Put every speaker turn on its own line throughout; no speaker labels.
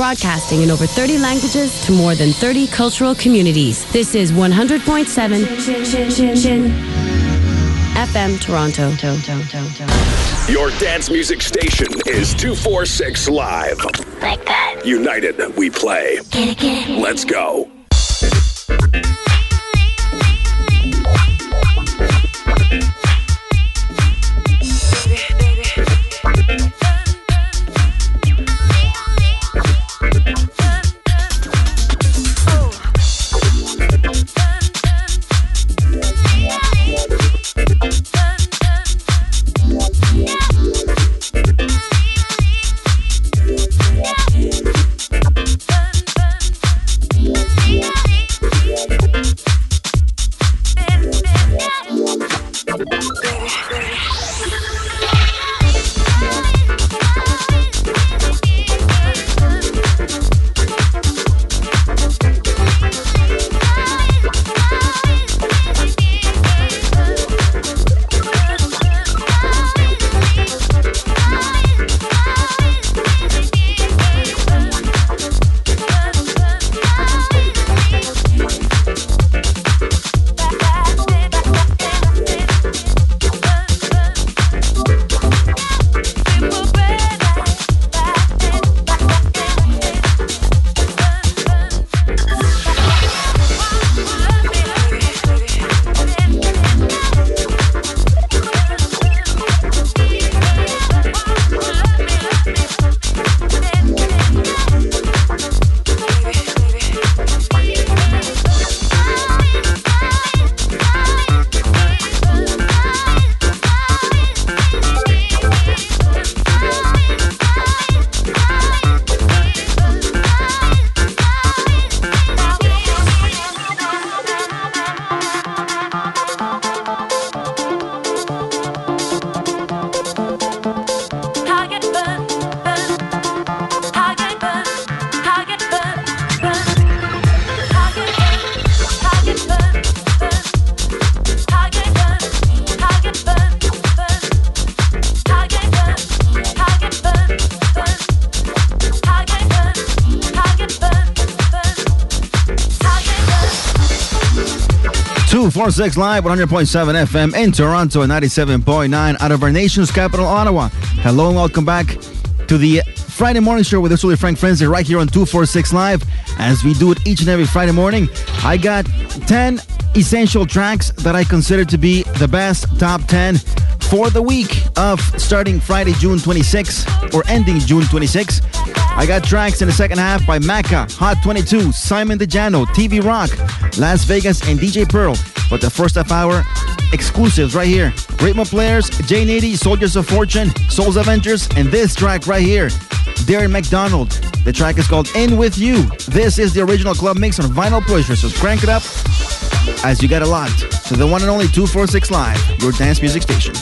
broadcasting in over 30 languages to more than 30 cultural communities. This is 100.7 FM Toronto.
Your dance music station is 246 Live.
Like that.
United, we play.
Get it, get it.
Let's go.
Six Live, 100.7 FM in Toronto and 97.9 out of our nation's capital, Ottawa. Hello and welcome back to the Friday morning show with Ursula Frank Frenzy right here on 246 Live. As we do it each and every Friday morning, I got 10 essential tracks that I consider to be the best top 10 for the week of starting Friday, June 26 or ending June 26. I got tracks in the second half by Macca, Hot 22, Simon DeJano, TV Rock, Las Vegas, and DJ Pearl. But the first half hour, exclusives right here. Rhythm Players, Jay Nitty, Soldiers of Fortune, Souls Avengers, and this track right here, Darren McDonald. The track is called In With You. This is the original club mix on Vinyl Pusher, so crank it up as you get a lot to the one and only 246 Live, your dance music station.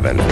587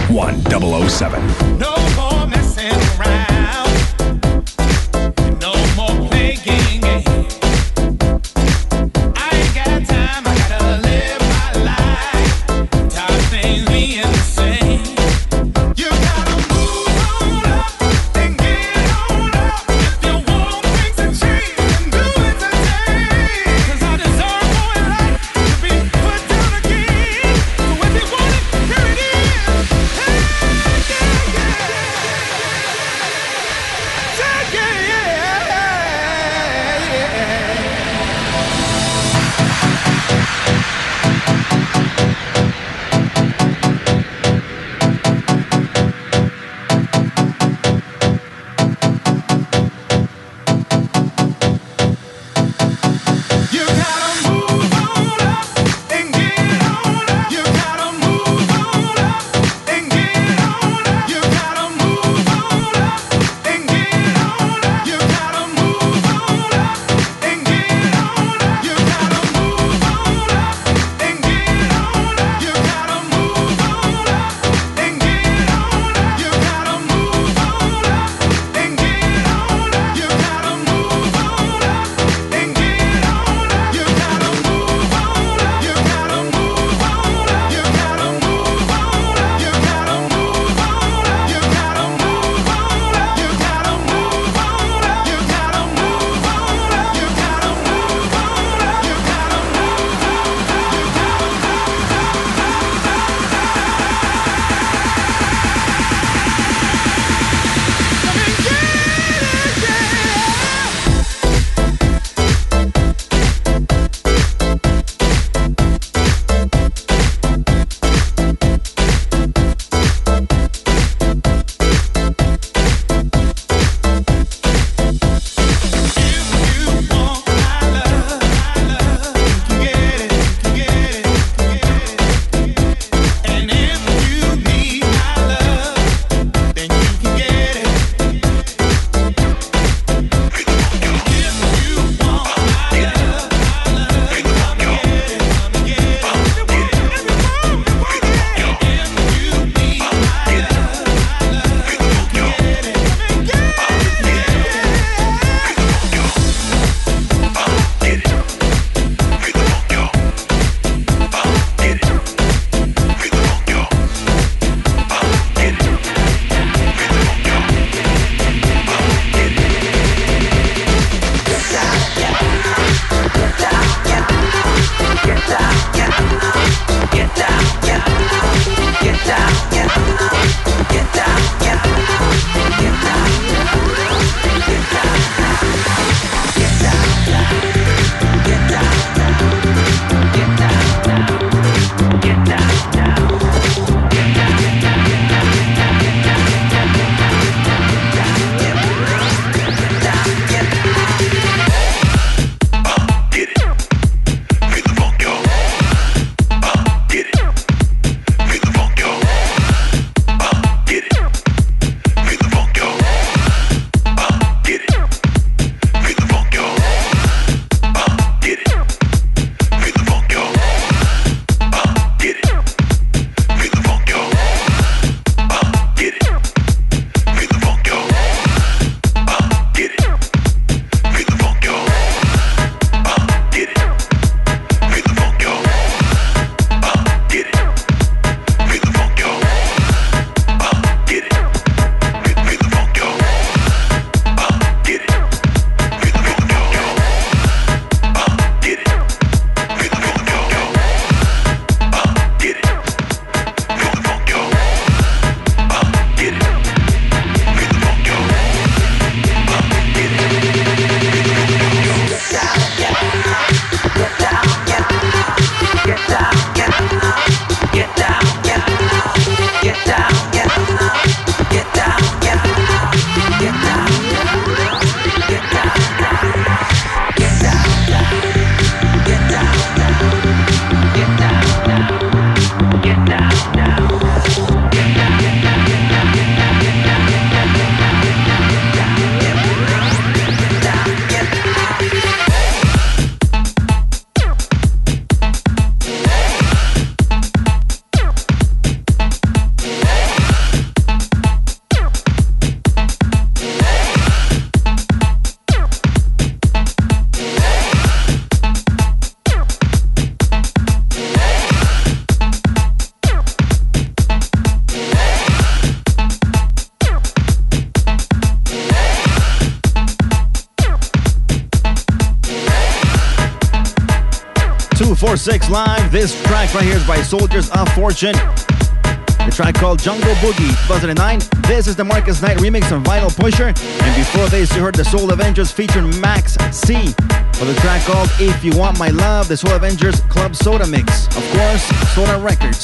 This track right here is by Soldiers of Fortune. The track called Jungle Boogie 2009. This is the Marcus Knight remix of Vinyl Pusher. And before this, you heard the Soul Avengers featuring Max C for the track called If You Want My Love, the Soul Avengers Club Soda Mix. Of course, Soda Records.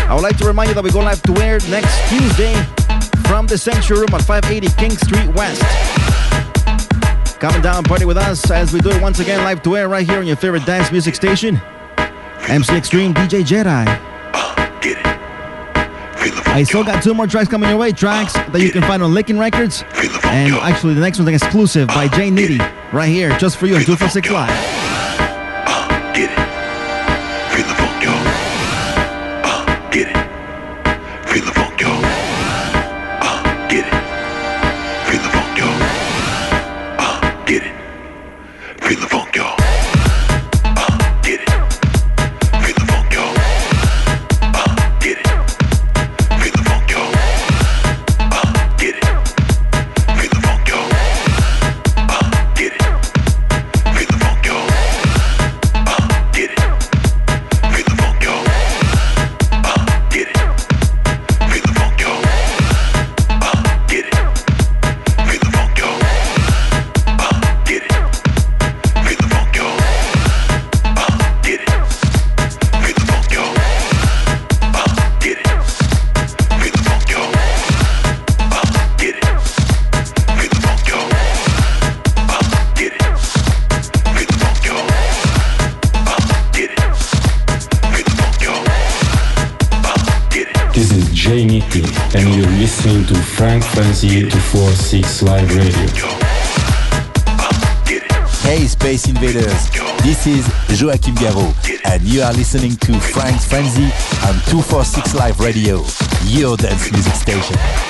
I would like to remind you that we go live to air next Tuesday from the Century Room at 580 King Street West. Come down, party with us as we do it once again live to air right here on your favorite dance music station. MC Extreme DJ Jedi.
Get it.
I still got two more tracks coming your way, tracks that you can find on Licking Records. And actually, the next one's an exclusive by Jay Nitty, right here, just for you on 246 Live.
Frank Frenzy 246 Live Radio.
Hey Space Invaders, this is Joachim Garraud, and you are listening to Frank's Frenzy on 246 Live Radio, your dance music station.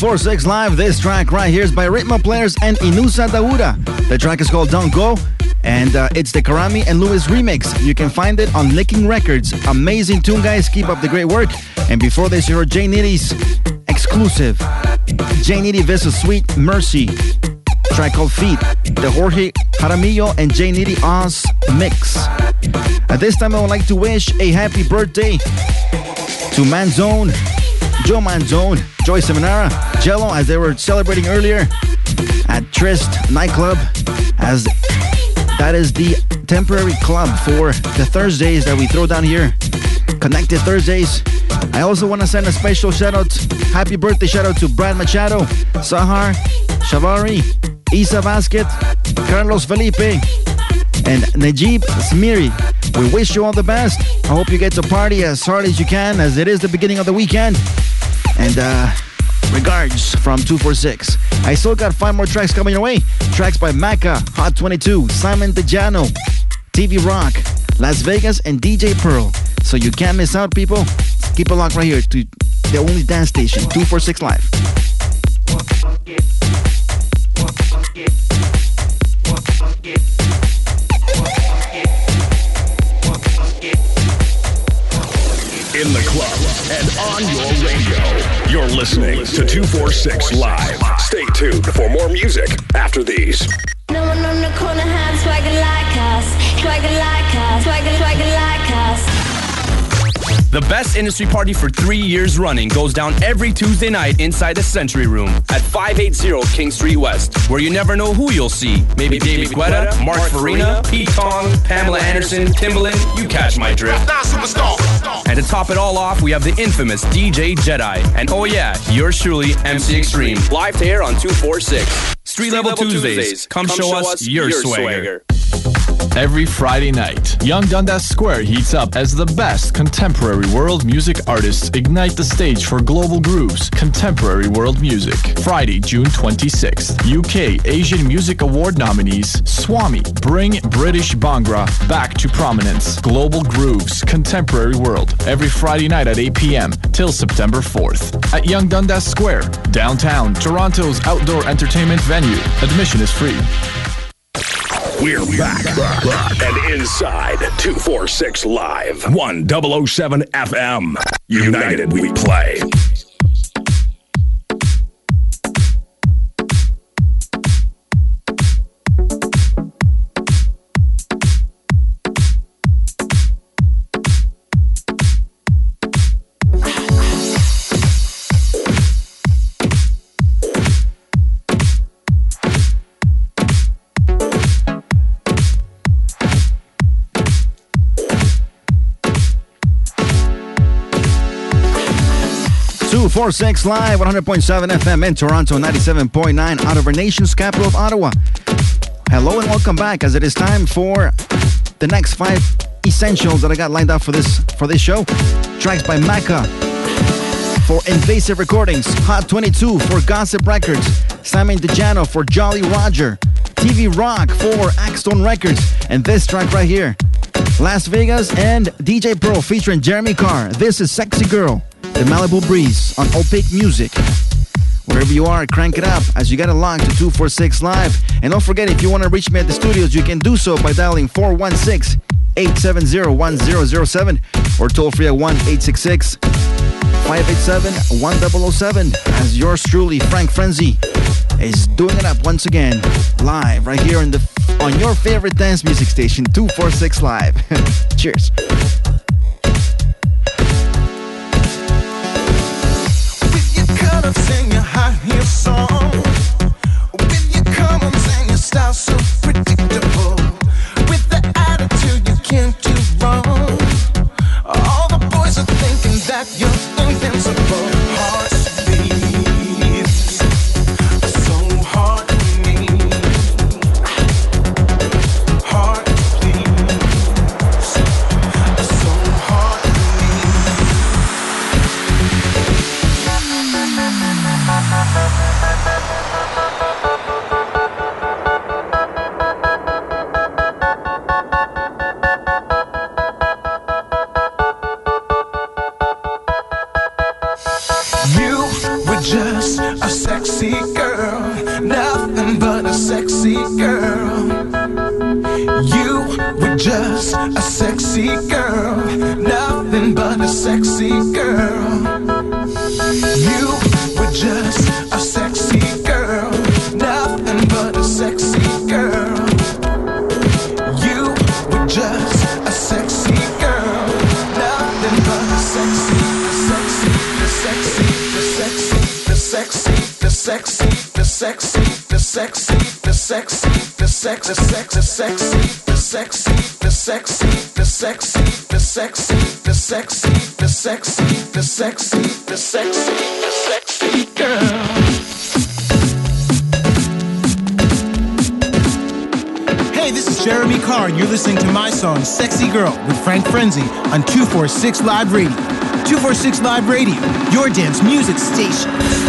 1046 Live. This track right here is by Ritmo Players and Inusa Daura. The track is called Don't Go, and uh, it's the Karami and Lewis remix. You can find it on Licking Records. Amazing tune, guys. Keep up the great work. And before this, you heard Jay Nitty's exclusive Jay Nitty vs Sweet Mercy track called Feet, the Jorge Jaramillo and Jay Nitty Oz mix. At this time, I would like to wish a happy birthday to Manzone. Joe Manzone, Joy Seminara, Jello, as they were celebrating earlier at Tryst nightclub, as that is the temporary club for the Thursdays that we throw down here. Connected Thursdays. I also want to send a special shout out, happy birthday shout out to Brad Machado, Sahar, Shavari, Isa Basket, Carlos Felipe, and Najib Smiri. We wish you all the best. I hope you get to party as hard as you can, as it is the beginning of the weekend. And uh, regards from 246. I still got five more tracks coming your way. Tracks by Macca, Hot 22, Simon DeJano, TV Rock, Las Vegas, and DJ Pearl. So you can't miss out, people. Keep it locked right here to the only dance station, 246 Live.
In the club and on your radio. You're listening to 246 Live. Stay tuned for more music after these.
No one on the corner has swagger like
The best industry party for three years running goes down every Tuesday night inside the Century Room at 580 King Street West, where you never know who you'll see. Maybe David Guetta, Mark Farina, Pete Tong, Pamela Anderson, Timbaland, you catch my drift. And to top it all off, we have the infamous DJ Jedi. And oh yeah, yours truly, MC Extreme, live to air on 246. Street, Level, Tuesdays. Come, show, us, your, swagger.
Every Friday night, Yonge Dundas Square heats up as the best contemporary world music artists ignite the stage for Global Grooves Contemporary World Music. Friday, June 26th, UK Asian Music Award nominees Swami bring British Bhangra back to prominence. Global Grooves Contemporary World every Friday night at 8 p.m. till September 4th at Yonge Dundas Square, downtown, Toronto's outdoor entertainment venue. Admission is free.
We're back and inside 246 Live 1007 FM. United we play.
Two four six live, 100.7 FM in Toronto, 97.9 out of our nation's capital of Ottawa. Hello and welcome back, as it is time for the next five essentials that I got lined up for this for this show. Tracks by Macca for Invasive Recordings, Hot 22 for Gossip Records, Simon DeJano for Jolly Roger, TV Rock for Axtone Records, and this track right here, Las Vegas and DJ Pro featuring Jeremy Carr. This is Sexy Girl, the Malibu Breeze on Opaque Music. Wherever you are, crank it up as you get along to 246 Live. And don't forget, if you want to reach me at the studios, you can do so by dialing 416 870 1007 or toll free at 1 866 587 1007. As yours truly, Frank Frenzy, is doing it up once again, live right here in the on your favorite dance music station, 246 Live. Cheers.
With your colors and your high heel song. Sexy, the sexy, the sexy, the sexy, sexy, sexy, the sexy, the sexy, the sexy, the sexy, the sexy, the sexy, the sexy, the sexy, the sexy girl.
Hey, this is Jeremy Carr, and you're listening to my song, Sexy Girl, with Frank Frenzy on 246 Live Radio. 246 Live Radio, your dance music station.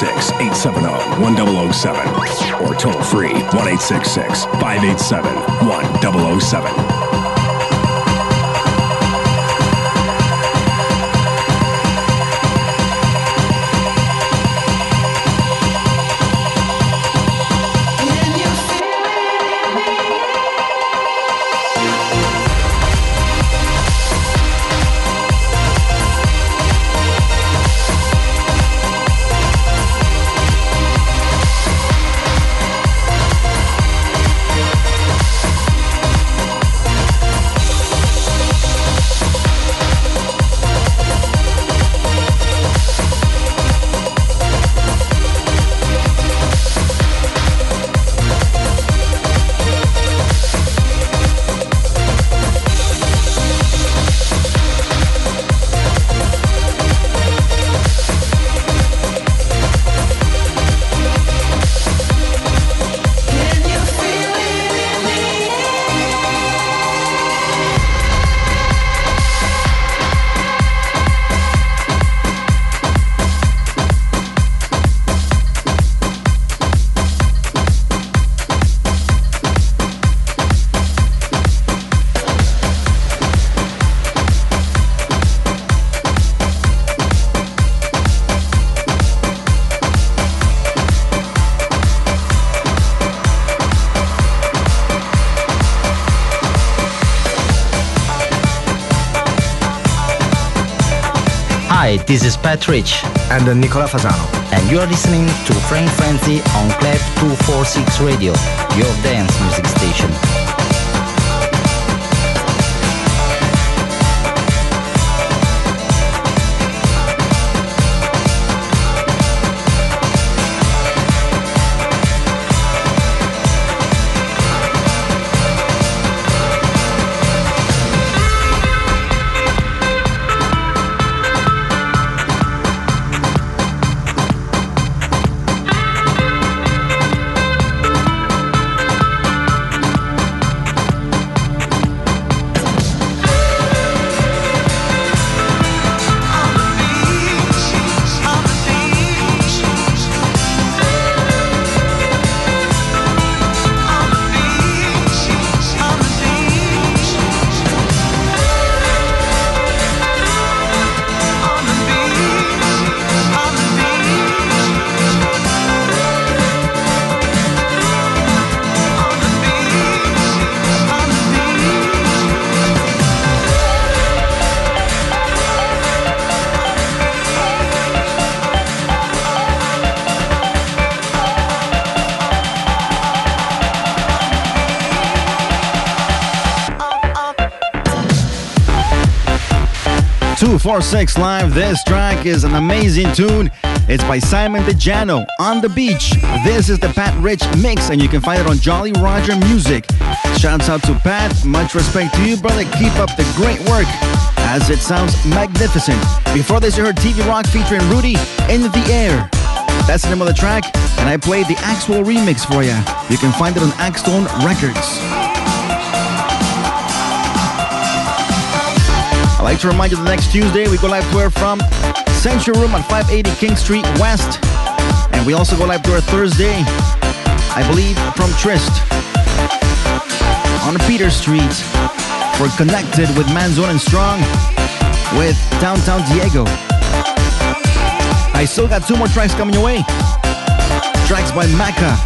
416 870 1007 or toll free 1 587 1007.
This is Pat Rich
and Nicola Fasano.
And you are listening to Frank Frenzy on Club 246 Radio, your dance music station.
Two four six live. This track is an amazing tune. It's by Simon DeJano on the beach. This is the Pat Rich mix, and you can find it on Jolly Roger Music. Shouts out to Pat. Much respect to you, brother. Keep up the great work, as it sounds magnificent. Before this, you heard TV Rock featuring Rudy in the air. That's the name of the track, and I played the Axwell remix for you. You can find it on Axtone Records. Like to remind you that next Tuesday we go live tour from Century Room on 580 King Street West. And we also go live tour Thursday, I believe, from Tryst on Peter Street We're Connected with Manzone and Strong with Downtown Diego. I still got two more tracks coming your way. Tracks by Maka.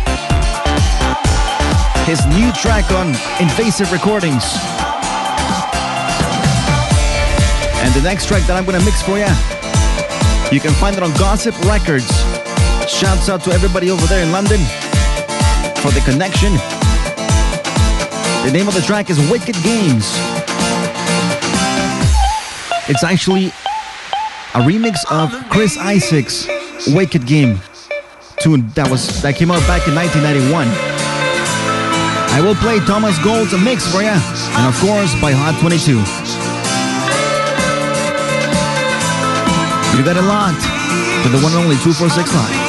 His new track on Invasive Recordings. And the next track that I'm gonna mix for you, you can find it on Gossip Records. Shouts out to everybody over there in London for the connection. The name of the track is Wicked Games. It's actually a remix of Chris Isaak's Wicked Game tune that was that came out back in 1991. I will play Thomas Gold's mix for you, and of course by Hot 22. You got it locked to the one and only 246 Live.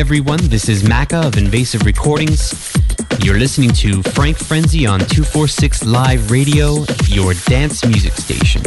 Everyone, this is Maka of Invasive Recordings. You're listening to Frank Frenzy on 246 Live Radio, your dance music station.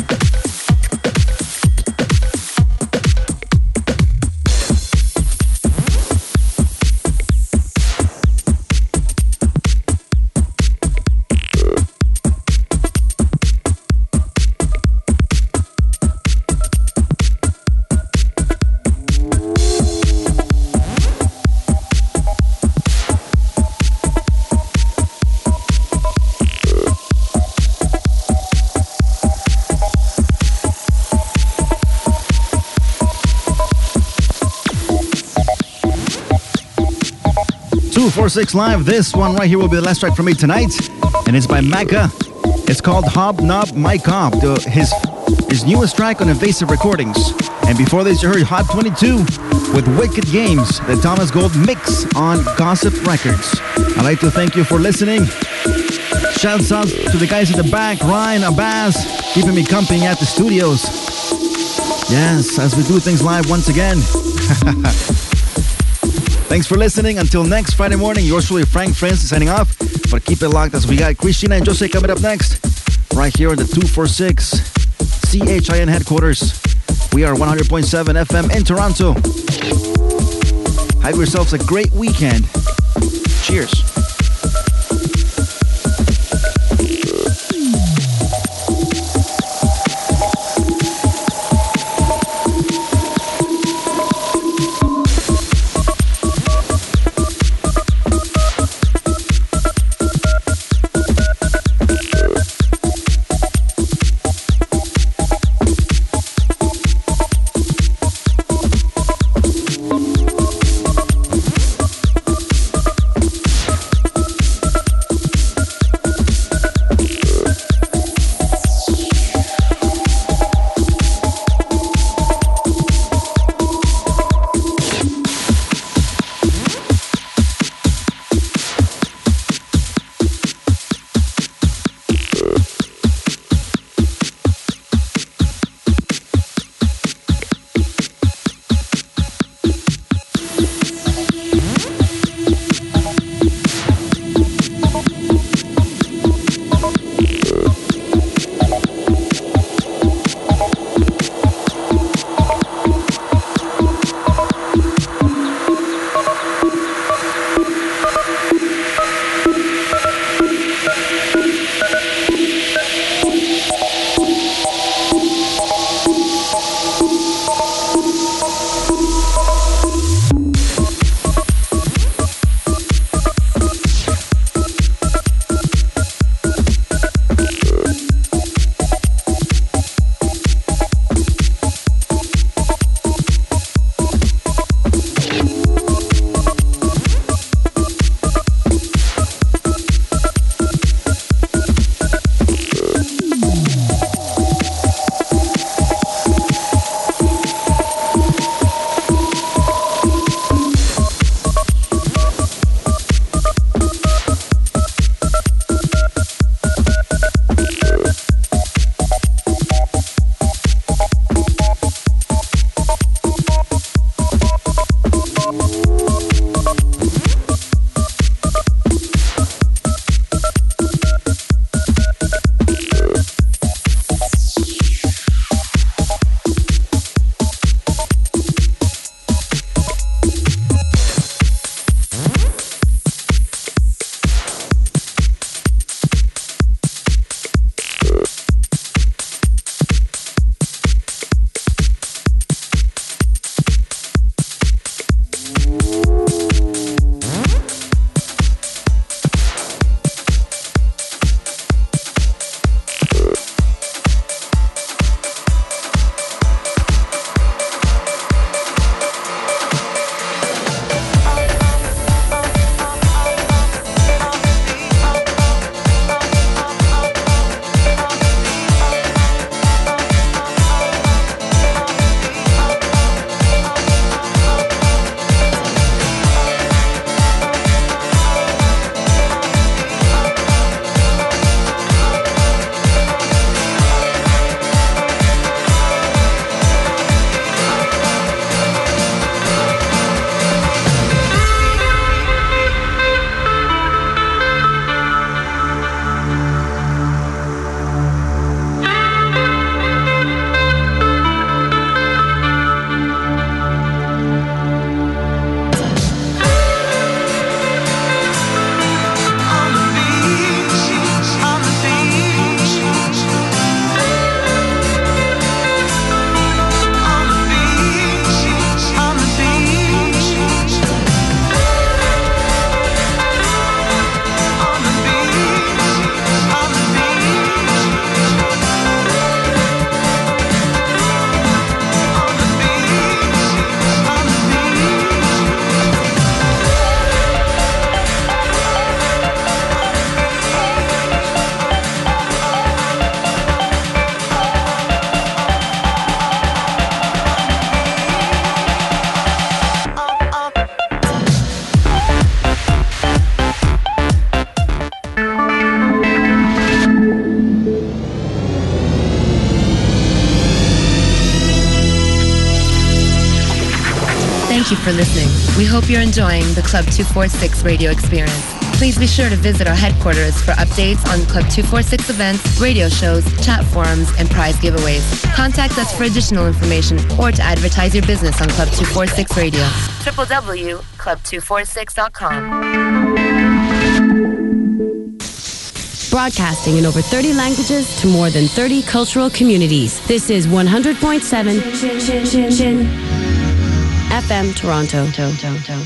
Two four six live. This one right here will be the last track for me tonight, and it's by Maka. It's called Hobnob My Cop, the, his his newest track on Invasive Recordings. And before this, you heard Hot 22 with Wicked Games, the Thomas Gold mix on Gossip Records. I'd like to thank you for listening. Shouts out to the guys in the back, Ryan, Abbas, keeping me company at the studios. Yes, as we do things live once again. Thanks for listening. Until next Friday morning, yours truly, Frank Frenzy, signing off. But keep it locked as we got Christina and Jose coming up next, right here on the 246 CHIN headquarters. We are 100.7 FM in Toronto. Have yourselves a great weekend. Cheers.
We hope you're enjoying the Club 246 radio experience. Please be sure to visit our headquarters for updates on Club 246 events, radio shows, chat forums, and prize giveaways. Contact us for additional information or to advertise your business on Club 246 Radio. www.club246.com.
Broadcasting in over 30 languages to more than 30 cultural communities. This is 100.7 FM Toronto.